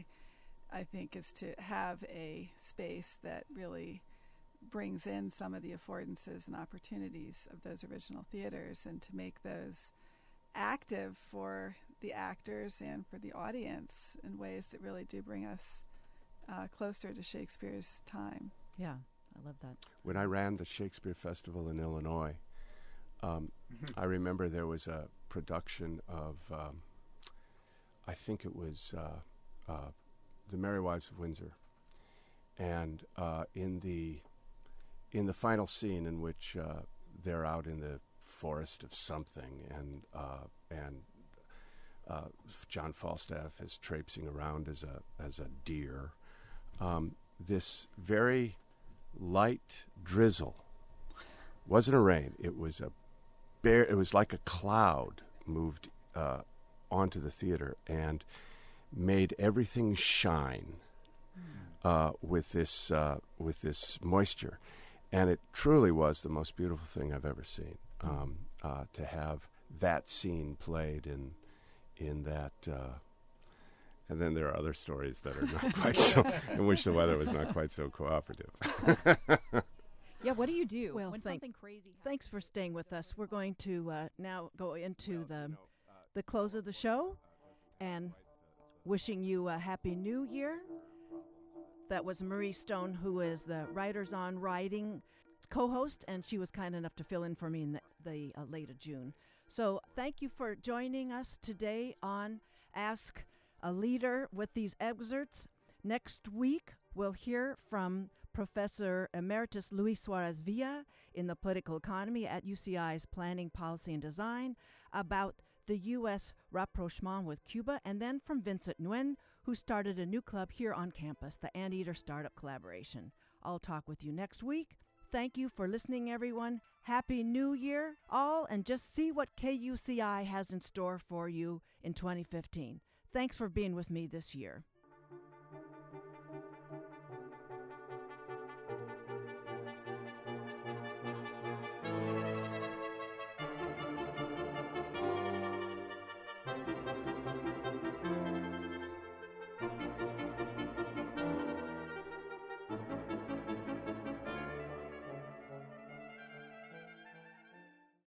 I think is to have a space that really brings in some of the affordances and opportunities of those original theaters and to make those active for the actors and for the audience in ways that really do bring us uh, closer to Shakespeare's time. Yeah, I love that. When I ran the Shakespeare Festival in Illinois, um, I remember there was a production of, um, I think it was uh, uh, The Merry Wives of Windsor, and uh, in the in the final scene in which uh, they're out in the forest of something, and uh, and uh, John Falstaff is traipsing around as a as a deer. Um, this very light drizzle wasn't a rain. It was a bare. It was like a cloud moved uh, onto the theater and made everything shine uh, with this uh, with this moisture, and it truly was the most beautiful thing I've ever seen. Um, uh, to have that scene played in in that. Uh, and then there are other stories that are not quite so, in which the weather was not quite so cooperative. Yeah, what do you do Well, when thank- something crazy happens? Thanks for staying with us. We're going to uh, now go into Well, the you know, uh, the close of the show and wishing you a happy new year. That was Marrie Stone, who is the Writers on Writing co-host, and she was kind enough to fill in for me in the, the uh, late of June. So thank you for joining us today on Ask a Leader with these excerpts. Next week, we'll hear from Professor Emeritus Luis Suarez Villa in the political economy at UCI's Planning, Policy, and Design about the U.S. rapprochement with Cuba, and then from Vincent Nguyen, who started a new club here on campus, the Anteater Startup Collaboration. I'll talk with you next week. Thank you for listening, everyone. Happy New Year, all, and just see what KUCI has in store for you in 2015. Thanks for being with me this year.